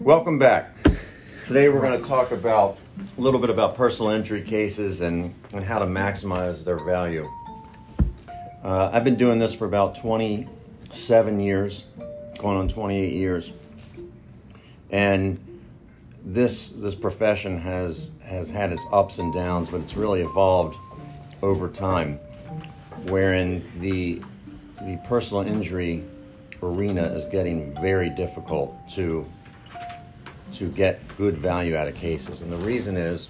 Welcome back. Today we're going to talk about a little bit about personal injury cases and, and how to maximize their value. Uh, I've been doing this for about 27 years, going on 28 years, and this this profession has has had its ups and downs, but it's really evolved over time, wherein the the personal injury arena is getting very difficult to to get good value out of cases. And the reason is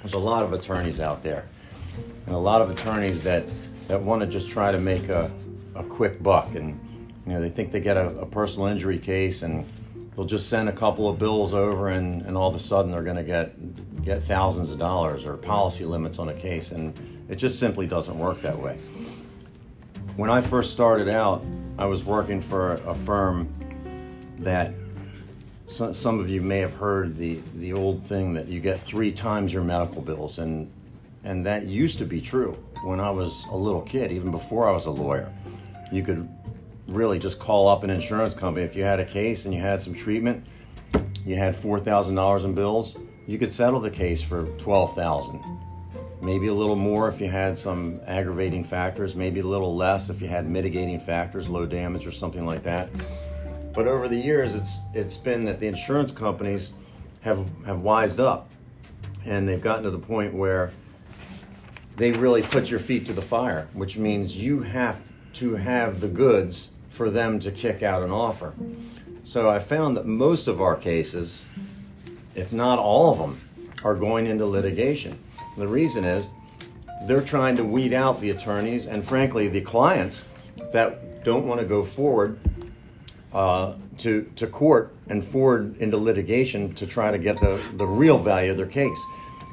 there's a lot of attorneys out there. And a lot of attorneys that, that want to just try to make a, a quick buck. And you know, they think they get a, a personal injury case and they'll just send a couple of bills over and, and all of a sudden they're going to get get thousands of dollars or policy limits on a case and it just simply doesn't work that way when i first started out i was working for a firm that so, some of you may have heard the, the old thing that you get three times your medical bills, and, and that used to be true when I was a little kid, even before I was a lawyer. You could really just call up an insurance company if you had a case and you had some treatment, you had $4,000 in bills, you could settle the case for 12000 maybe a little more if you had some aggravating factors, maybe a little less if you had mitigating factors, low damage or something like that. But over the years, it's it's been that the insurance companies have have wised up, and they've gotten to the point where they really put your feet to the fire, which means you have to have the goods for them to kick out an offer. So I found that most of our cases, if not all of them, are going into litigation. The reason is they're trying to weed out the attorneys and, frankly, the clients that don't want to go forward uh, to, to court and forward into litigation to try to get the, the real value of their case.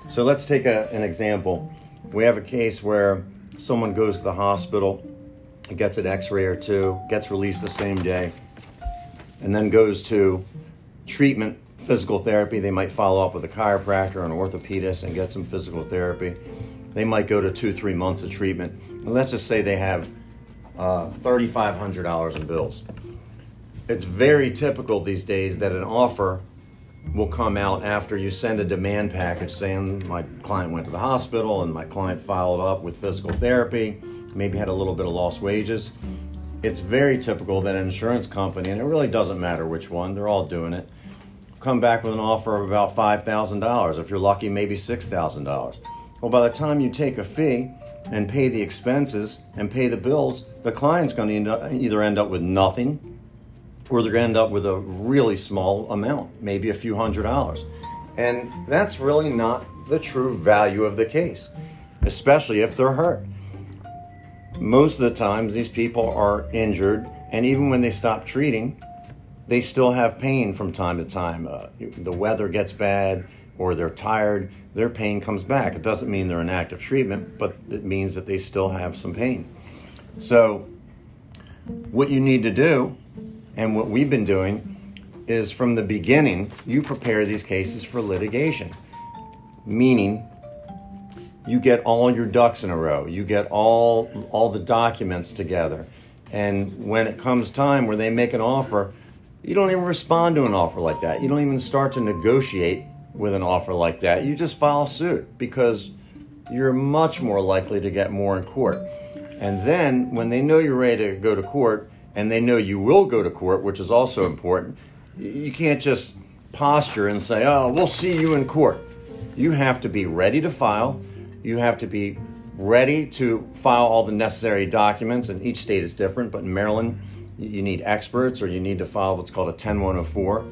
So let's take a, an example. We have a case where someone goes to the hospital, gets an x ray or two, gets released the same day, and then goes to treatment, physical therapy. They might follow up with a chiropractor, or an orthopedist, and get some physical therapy. They might go to two, three months of treatment. And let's just say they have uh, $3,500 in bills it's very typical these days that an offer will come out after you send a demand package saying my client went to the hospital and my client followed up with physical therapy, maybe had a little bit of lost wages. It's very typical that an insurance company, and it really doesn't matter which one, they're all doing it, come back with an offer of about $5,000. If you're lucky, maybe $6,000. Well, by the time you take a fee and pay the expenses and pay the bills, the client's going to either end up with nothing or they're going to end up with a really small amount, maybe a few hundred dollars. And that's really not the true value of the case, especially if they're hurt. Most of the times, these people are injured, and even when they stop treating, they still have pain from time to time. Uh, the weather gets bad, or they're tired, their pain comes back. It doesn't mean they're in active treatment, but it means that they still have some pain. So, what you need to do and what we've been doing is from the beginning, you prepare these cases for litigation, meaning you get all your ducks in a row, you get all all the documents together, and when it comes time where they make an offer, you don't even respond to an offer like that. You don't even start to negotiate with an offer like that. You just file suit because you're much more likely to get more in court. And then when they know you're ready to go to court, and they know you will go to court, which is also important. You can't just posture and say, oh, we'll see you in court. You have to be ready to file. You have to be ready to file all the necessary documents, and each state is different, but in Maryland, you need experts or you need to file what's called a 10104,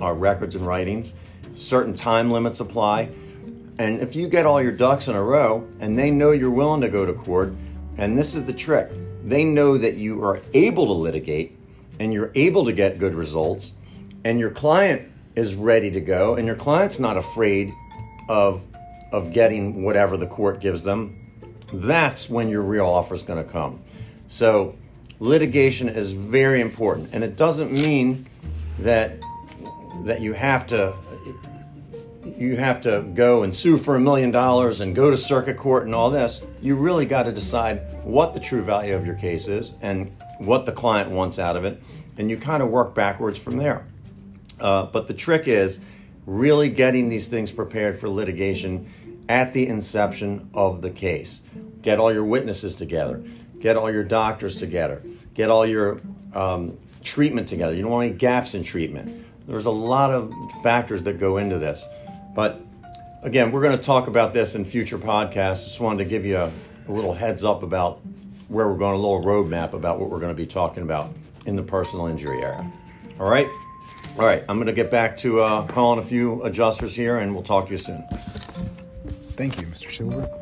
uh, records and writings. Certain time limits apply. And if you get all your ducks in a row and they know you're willing to go to court, and this is the trick they know that you are able to litigate and you're able to get good results, and your client is ready to go, and your client's not afraid of, of getting whatever the court gives them, that's when your real offer is going to come. So, litigation is very important, and it doesn't mean that that you have to you have to go and sue for a million dollars and go to circuit court and all this. You really got to decide what the true value of your case is and what the client wants out of it, and you kind of work backwards from there. Uh, but the trick is really getting these things prepared for litigation at the inception of the case. Get all your witnesses together, get all your doctors together, get all your um, treatment together. You don't want any gaps in treatment. There's a lot of factors that go into this. But again, we're going to talk about this in future podcasts. Just wanted to give you a, a little heads up about where we're going, a little roadmap about what we're going to be talking about in the personal injury area. All right? All right, I'm going to get back to uh, calling a few adjusters here and we'll talk to you soon. Thank you, Mr. Silber.